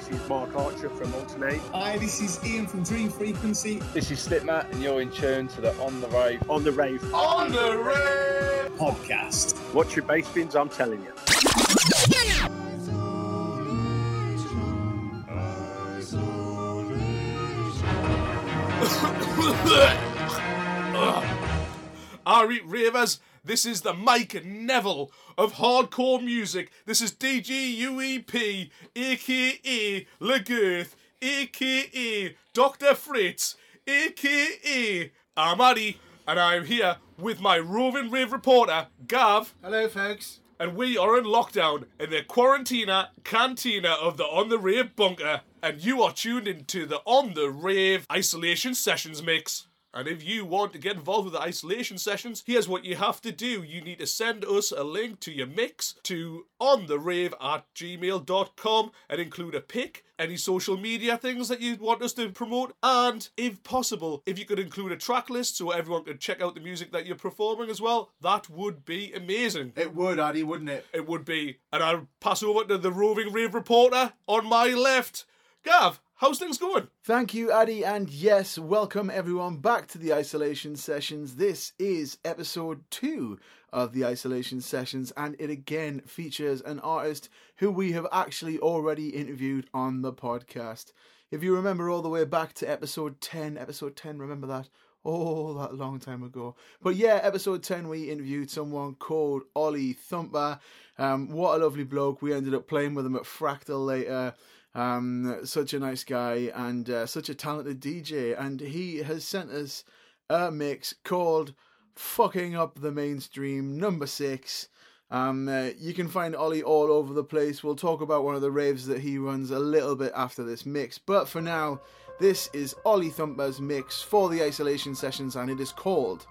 Hi, this is Mark Archer from Altern-8. Hi, this is Ian from Dream Frequency. This is Slipmatt, and you're in tune to the On the Rave. On the rave. On the Rave podcast. Watch your bass bins, I'm telling you. Alright, ravers, this is the Mike Neville of hardcore music. This is DGUEP, aka Legirth, aka Dr. Fritz, aka Amadi, and I'm here with my roving rave reporter, Gav. Hello, folks. And we are in lockdown in the quarantina cantina of the On the Rave bunker. And you are tuned into the On the Rave isolation sessions mix. And if you want to get involved with the isolation sessions, here's what you have to do. You need to send us a link to your mix to ontherave at gmail.com and include a pic, any social media things that you want us to promote, and if possible, if you could include a track list so everyone could check out the music that you're performing as well, that would be amazing. It would, Addy, wouldn't it? It would be. And I'll pass over to the roving rave reporter on my left. Gav, how's things going? Thank you, Addy, and yes, welcome everyone back to the Isolation Sessions. This is episode two of the Isolation Sessions, and it again features an artist who we have actually already interviewed on the podcast. If you remember all the way back to episode 10, episode 10, remember that? Oh, that long time ago. But yeah, episode 10, we interviewed someone called Ollie Thumper. Um, what a lovely bloke. We ended up playing with him at Fractal later. Um, such a nice guy and uh, such a talented DJ. And he has sent us a mix called Fucking Up the Mainstream, number six. Um, uh, you can find Ollie all over the place. We'll talk about one of the raves that he runs a little bit after this mix. But for now, this is Ollie Thumper's mix for the isolation sessions, and it is called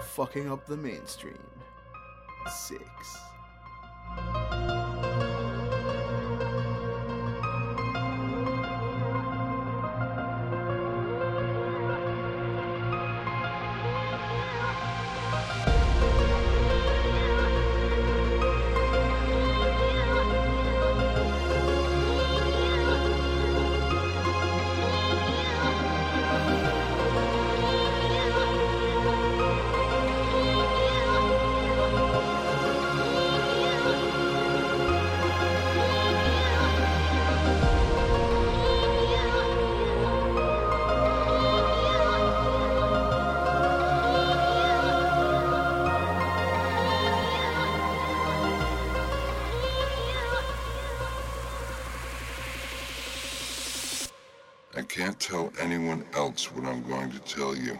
Fucking Up the Mainstream. Six. I'm going to tell you.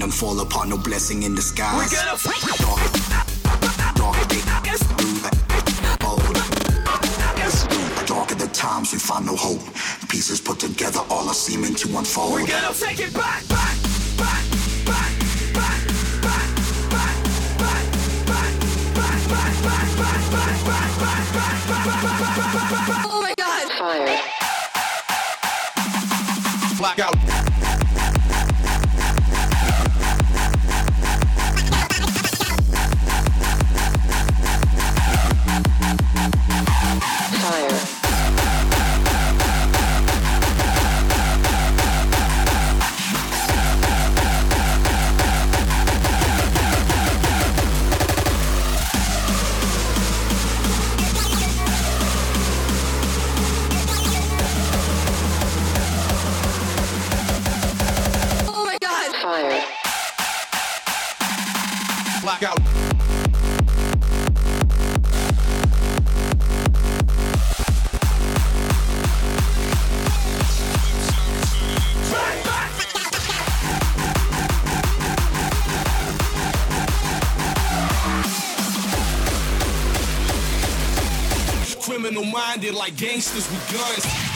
kingdom fall apart, no blessing in disguise. We're gonna fight. Dark, dark, the times, we find no hope. Pieces put together, all are seeming to unfold. We're gonna take it back. blinded like gangsters with guns.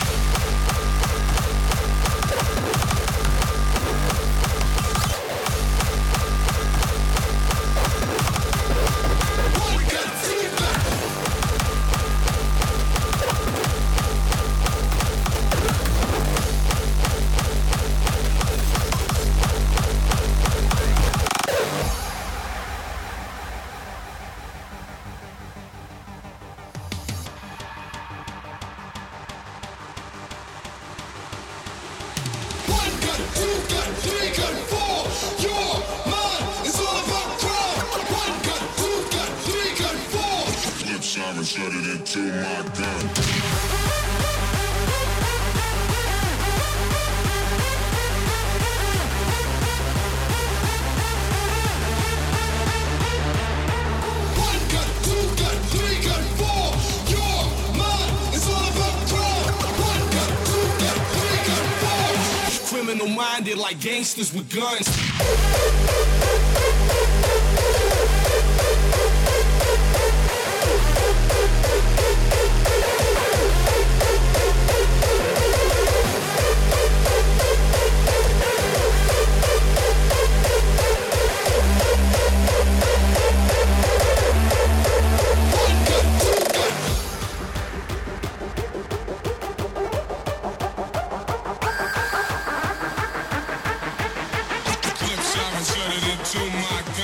with guns. my God.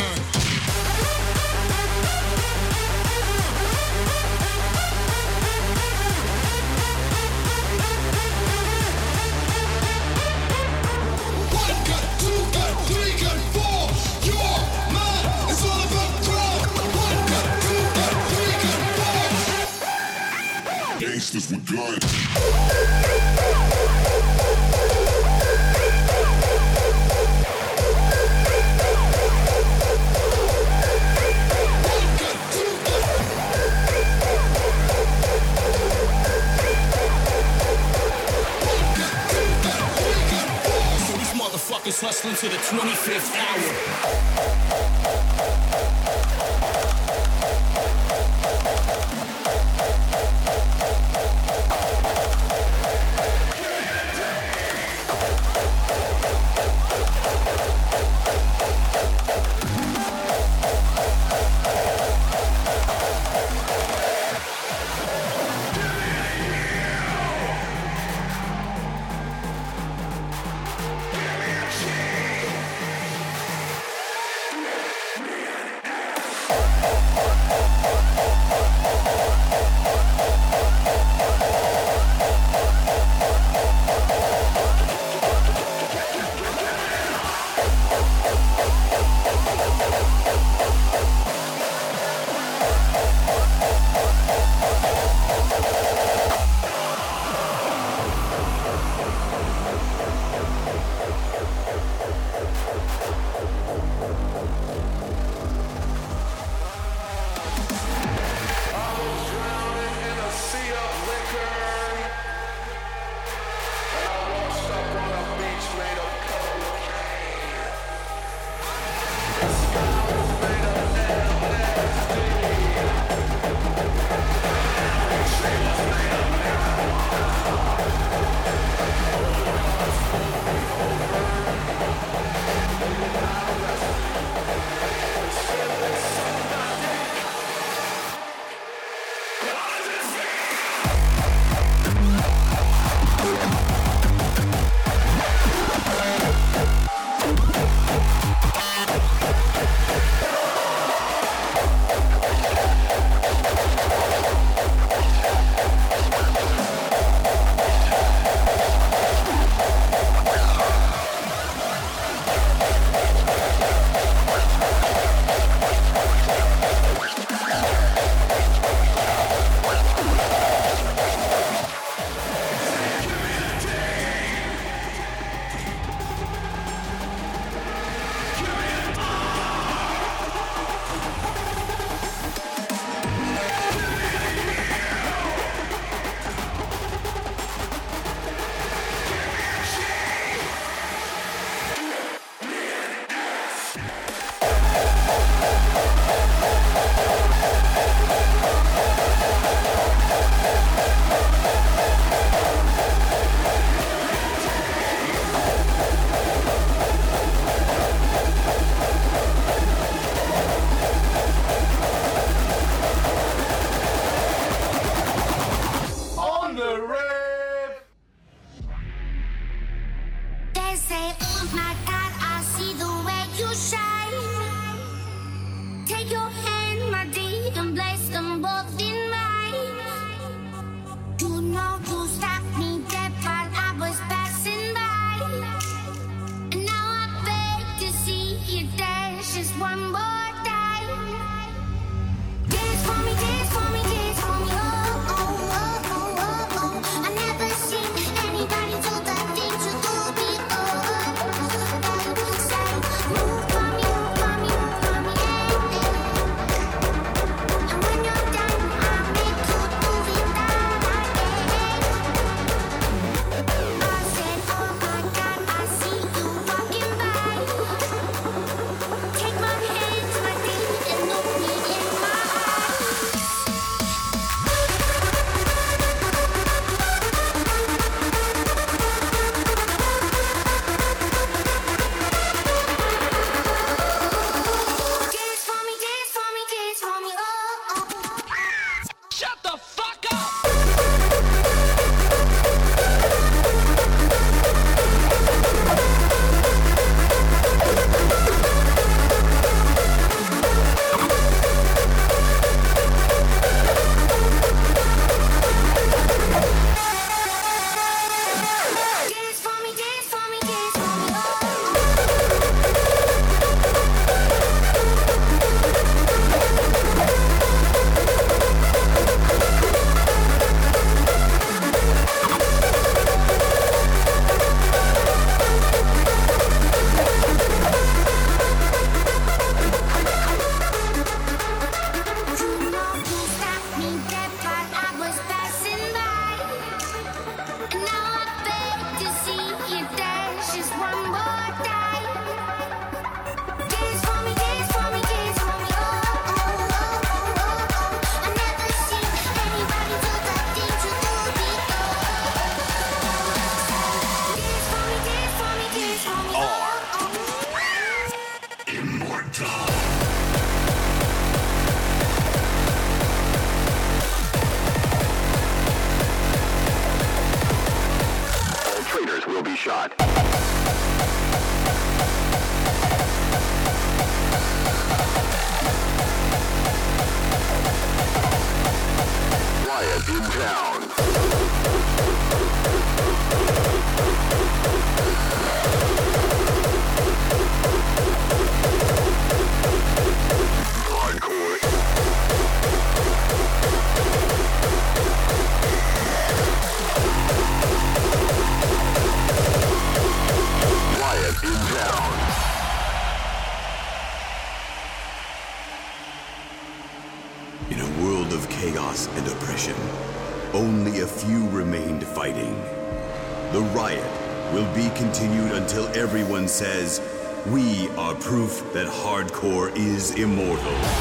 proof that hardcore is immortal.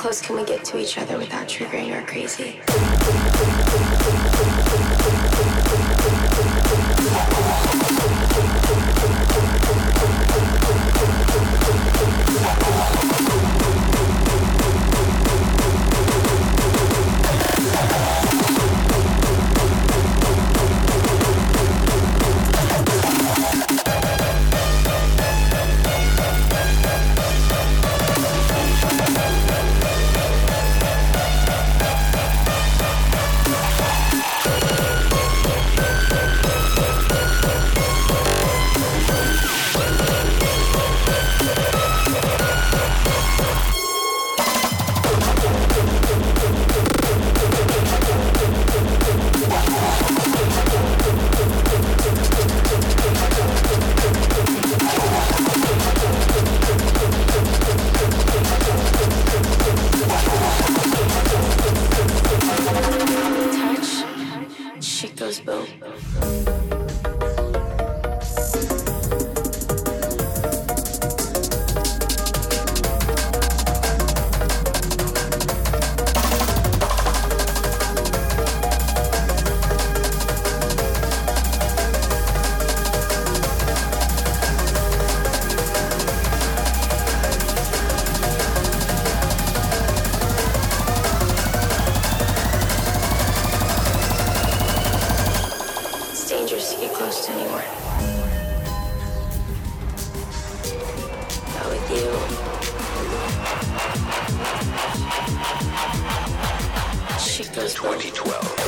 close can we get to each other without triggering our crazy? Goes 2012.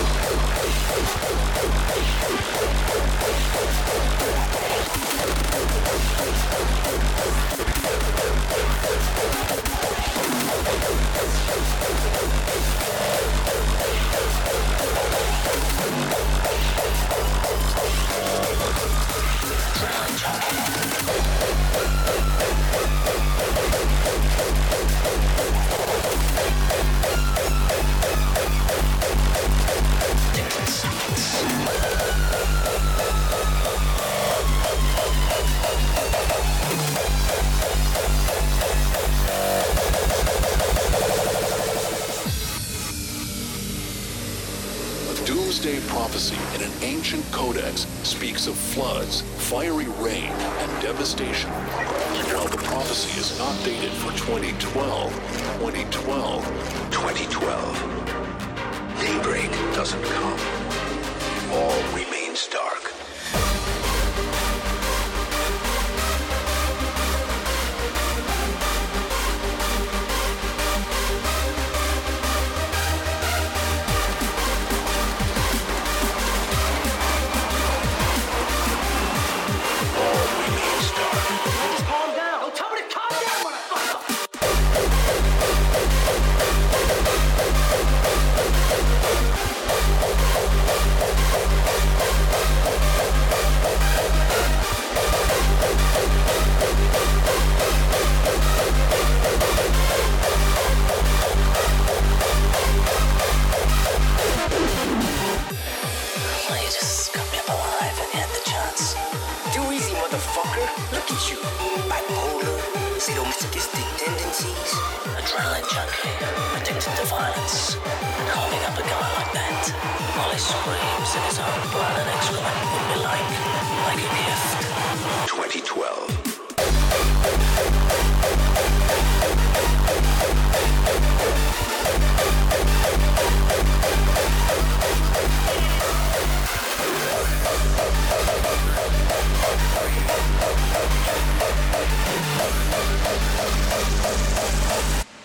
Doomsday prophecy in an ancient codex speaks of floods, fiery rain, and devastation. While the prophecy is not dated for 2012, 2012, 2012. Daybreak doesn't come. Junkie, addicted to violence. And holding up a guy like that, while he screams in his own blood and excrement would be like, like a gift. 2012.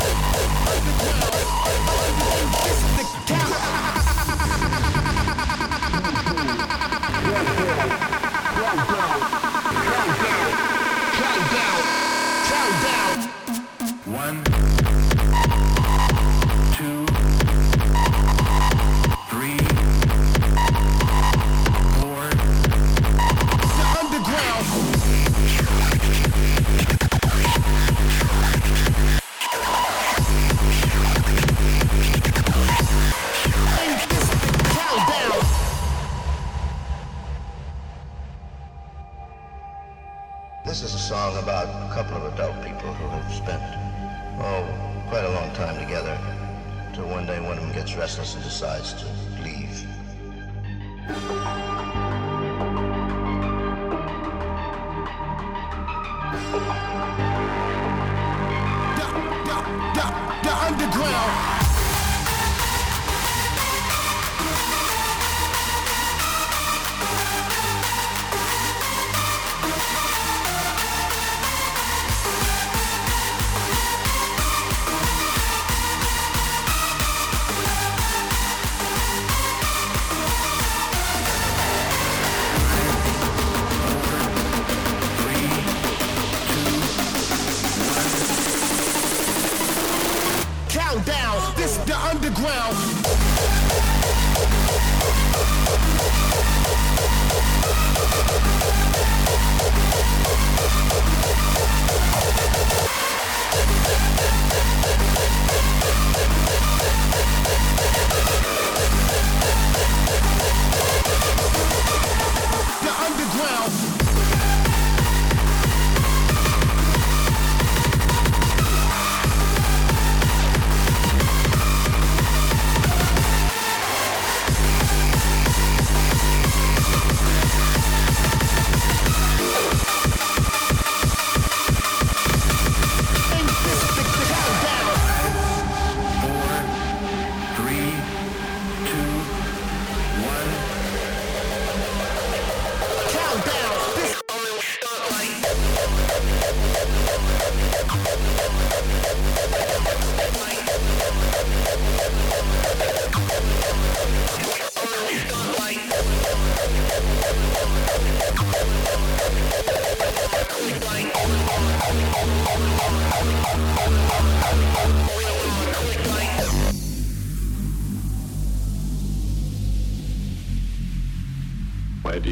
countdown. One, have spent, oh, quite a long time together. Until one day one of them gets restless and decides to leave.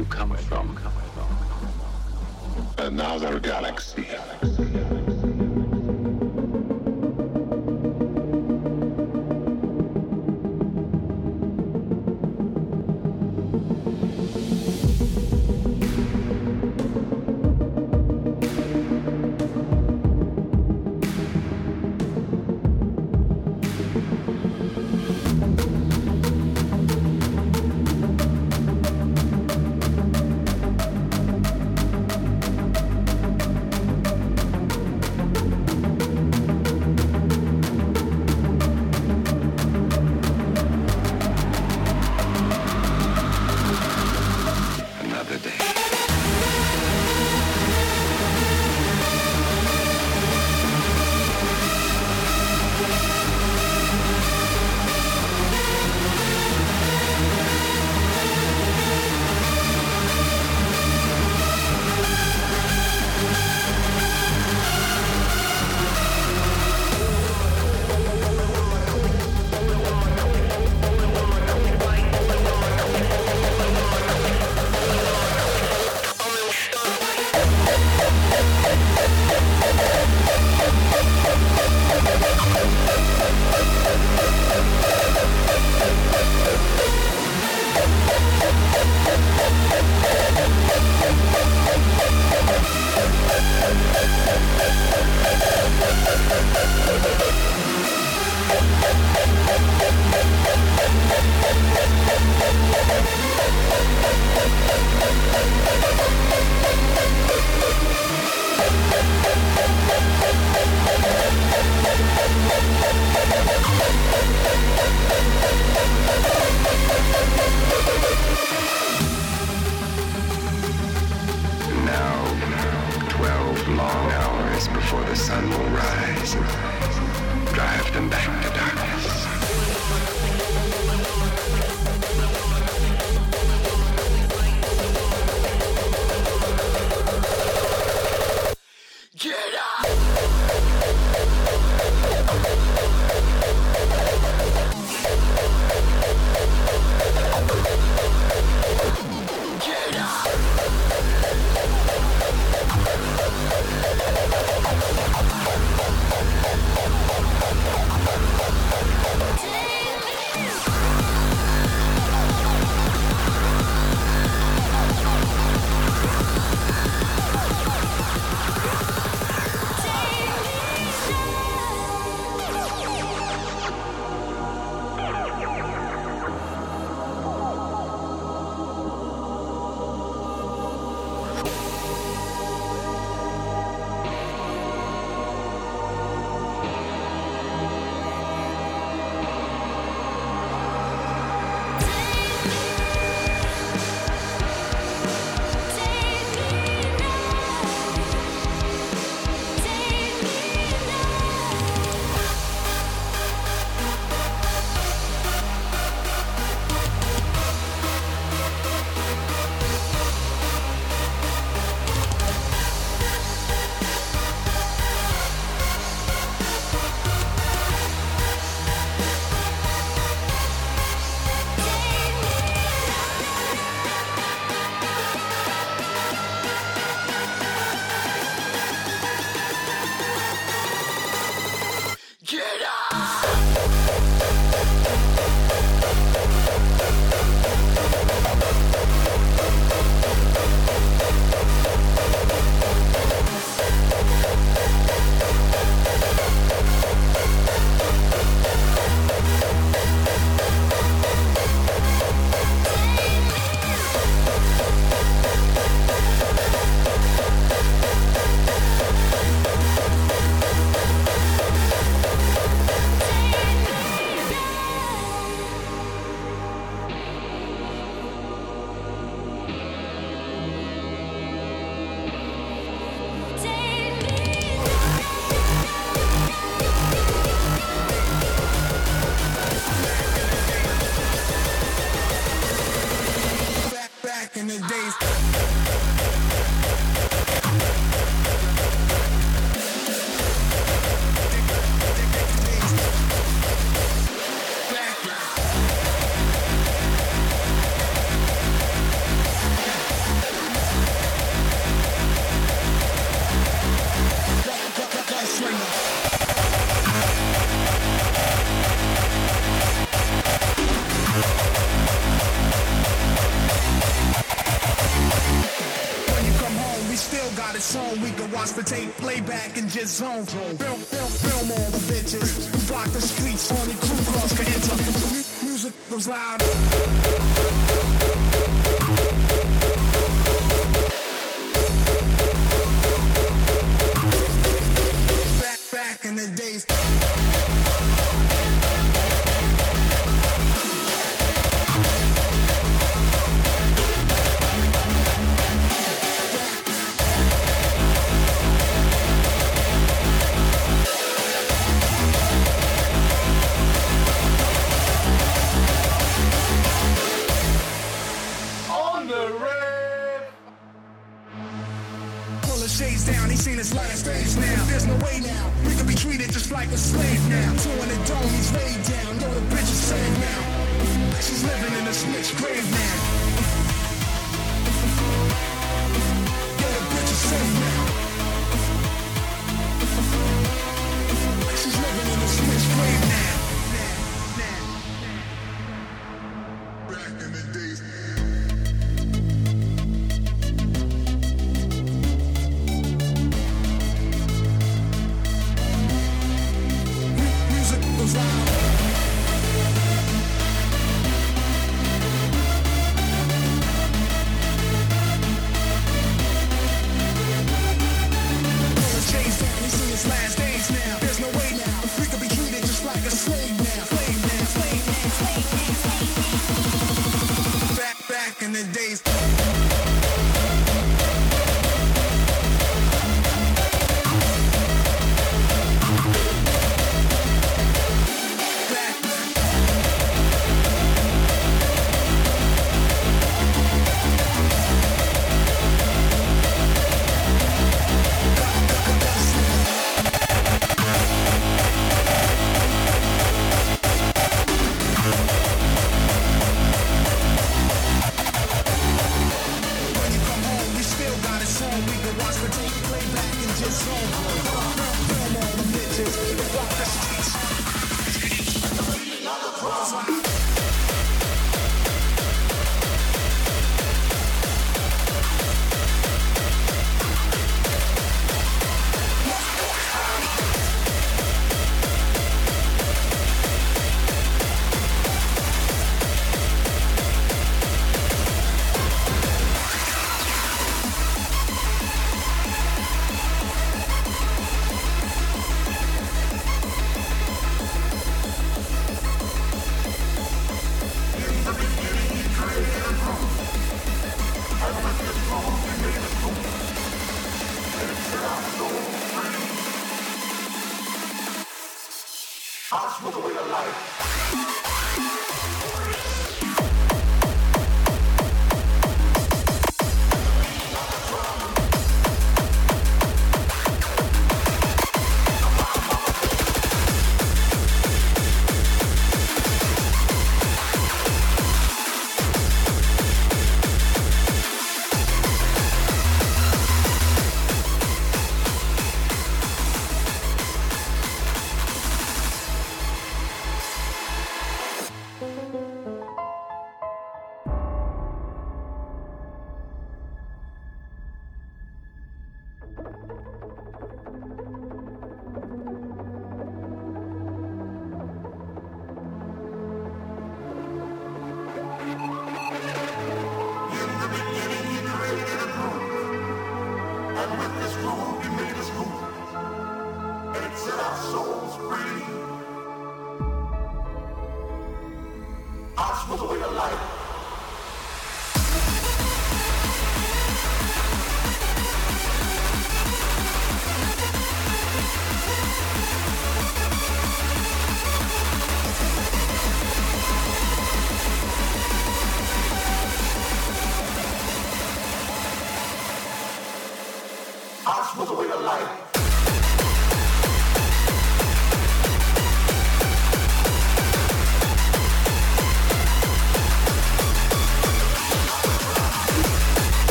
You come from? Another galaxy. zone. Film, film, film all the bitches. We Block the streets, only crew cars can enter. Music was loud.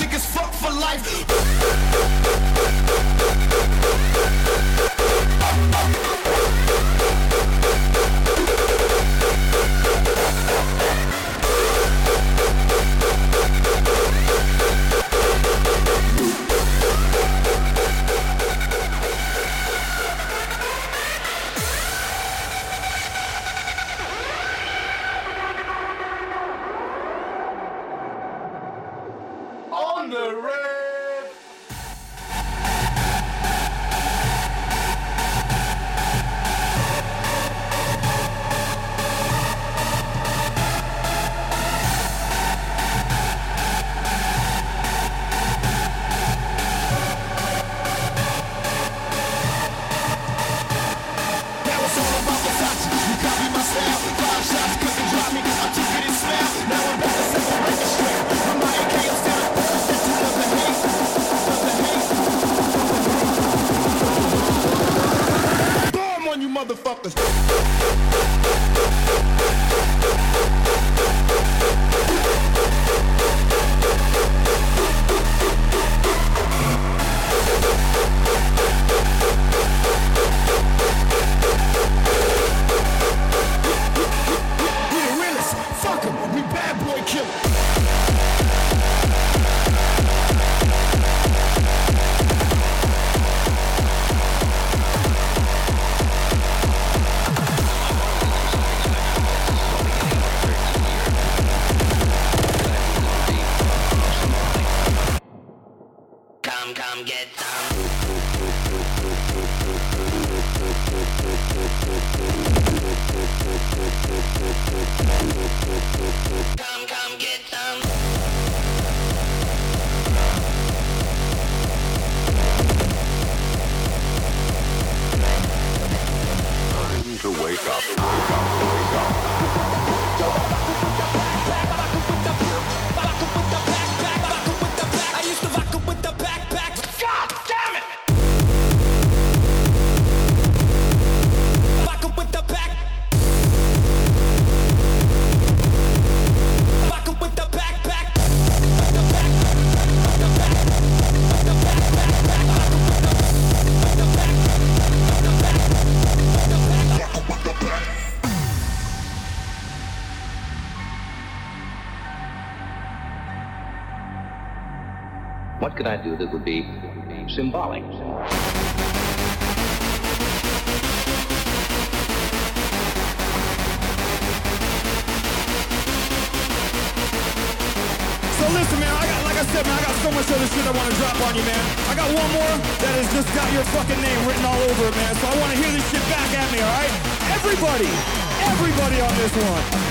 Niggas fuck for life. symbolic. So listen, man, I got, like I said, man, I got so much other shit I want to drop on you, man. I got one more that has just got your fucking name written all over it, man. So I want to hear this shit back at me, all right? Everybody, everybody on this one.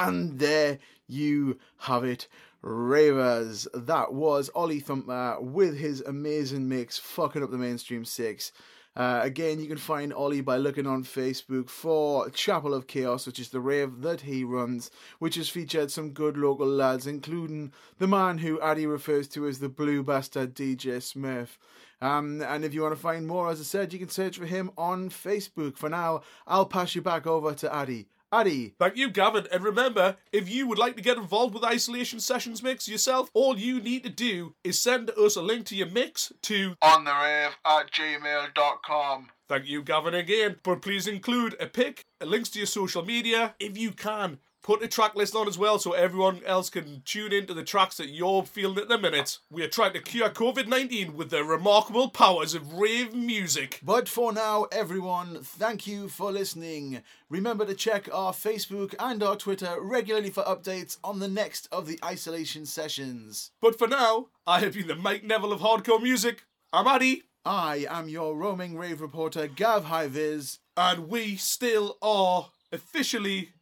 And there you have it, Ravers. That was Ollie Thumper with his amazing mix, fucking up the mainstream six. Uh, again, you can find Ollie by looking on Facebook for Chapel of Chaos, which is the rave that he runs, which has featured some good local lads, including the man who Addy refers to as the Blue Bastard DJ Smurf. Um, and if you want to find more, as I said, you can search for him on Facebook. For now, I'll pass you back over to Addy. Addy. Thank you, Gavin. And remember, if you would like to get involved with Isolation Sessions Mix yourself, all you need to do is send us a link to your mix to On the rave at gmail.com. Thank you, Gavin, again. But please include a pic, links to your social media, if you can. Put a track list on as well so everyone else can tune into the tracks that you're feeling at the minute. We are trying to cure COVID 19 with the remarkable powers of rave music. But for now, everyone, thank you for listening. Remember to check our Facebook and our Twitter regularly for updates on the next of the isolation sessions. But for now, I have been the Mike Neville of hardcore music. I'm Addy. I am your roaming rave reporter, Gav Highviz. And we still are officially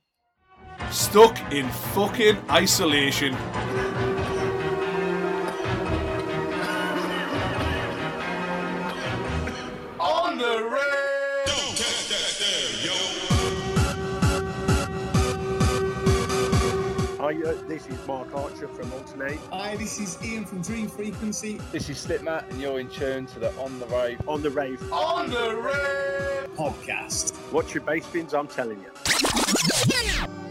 stuck in fucking isolation. On the rave. Hi, uh, this is Mark Archer from Altern-8. Hi, this is Ian from Dream Frequency. This is Slipmatt, and you're in tune to the On the Rave. On the Rave. On the rave. Podcast. Watch your bass bins, I'm telling you.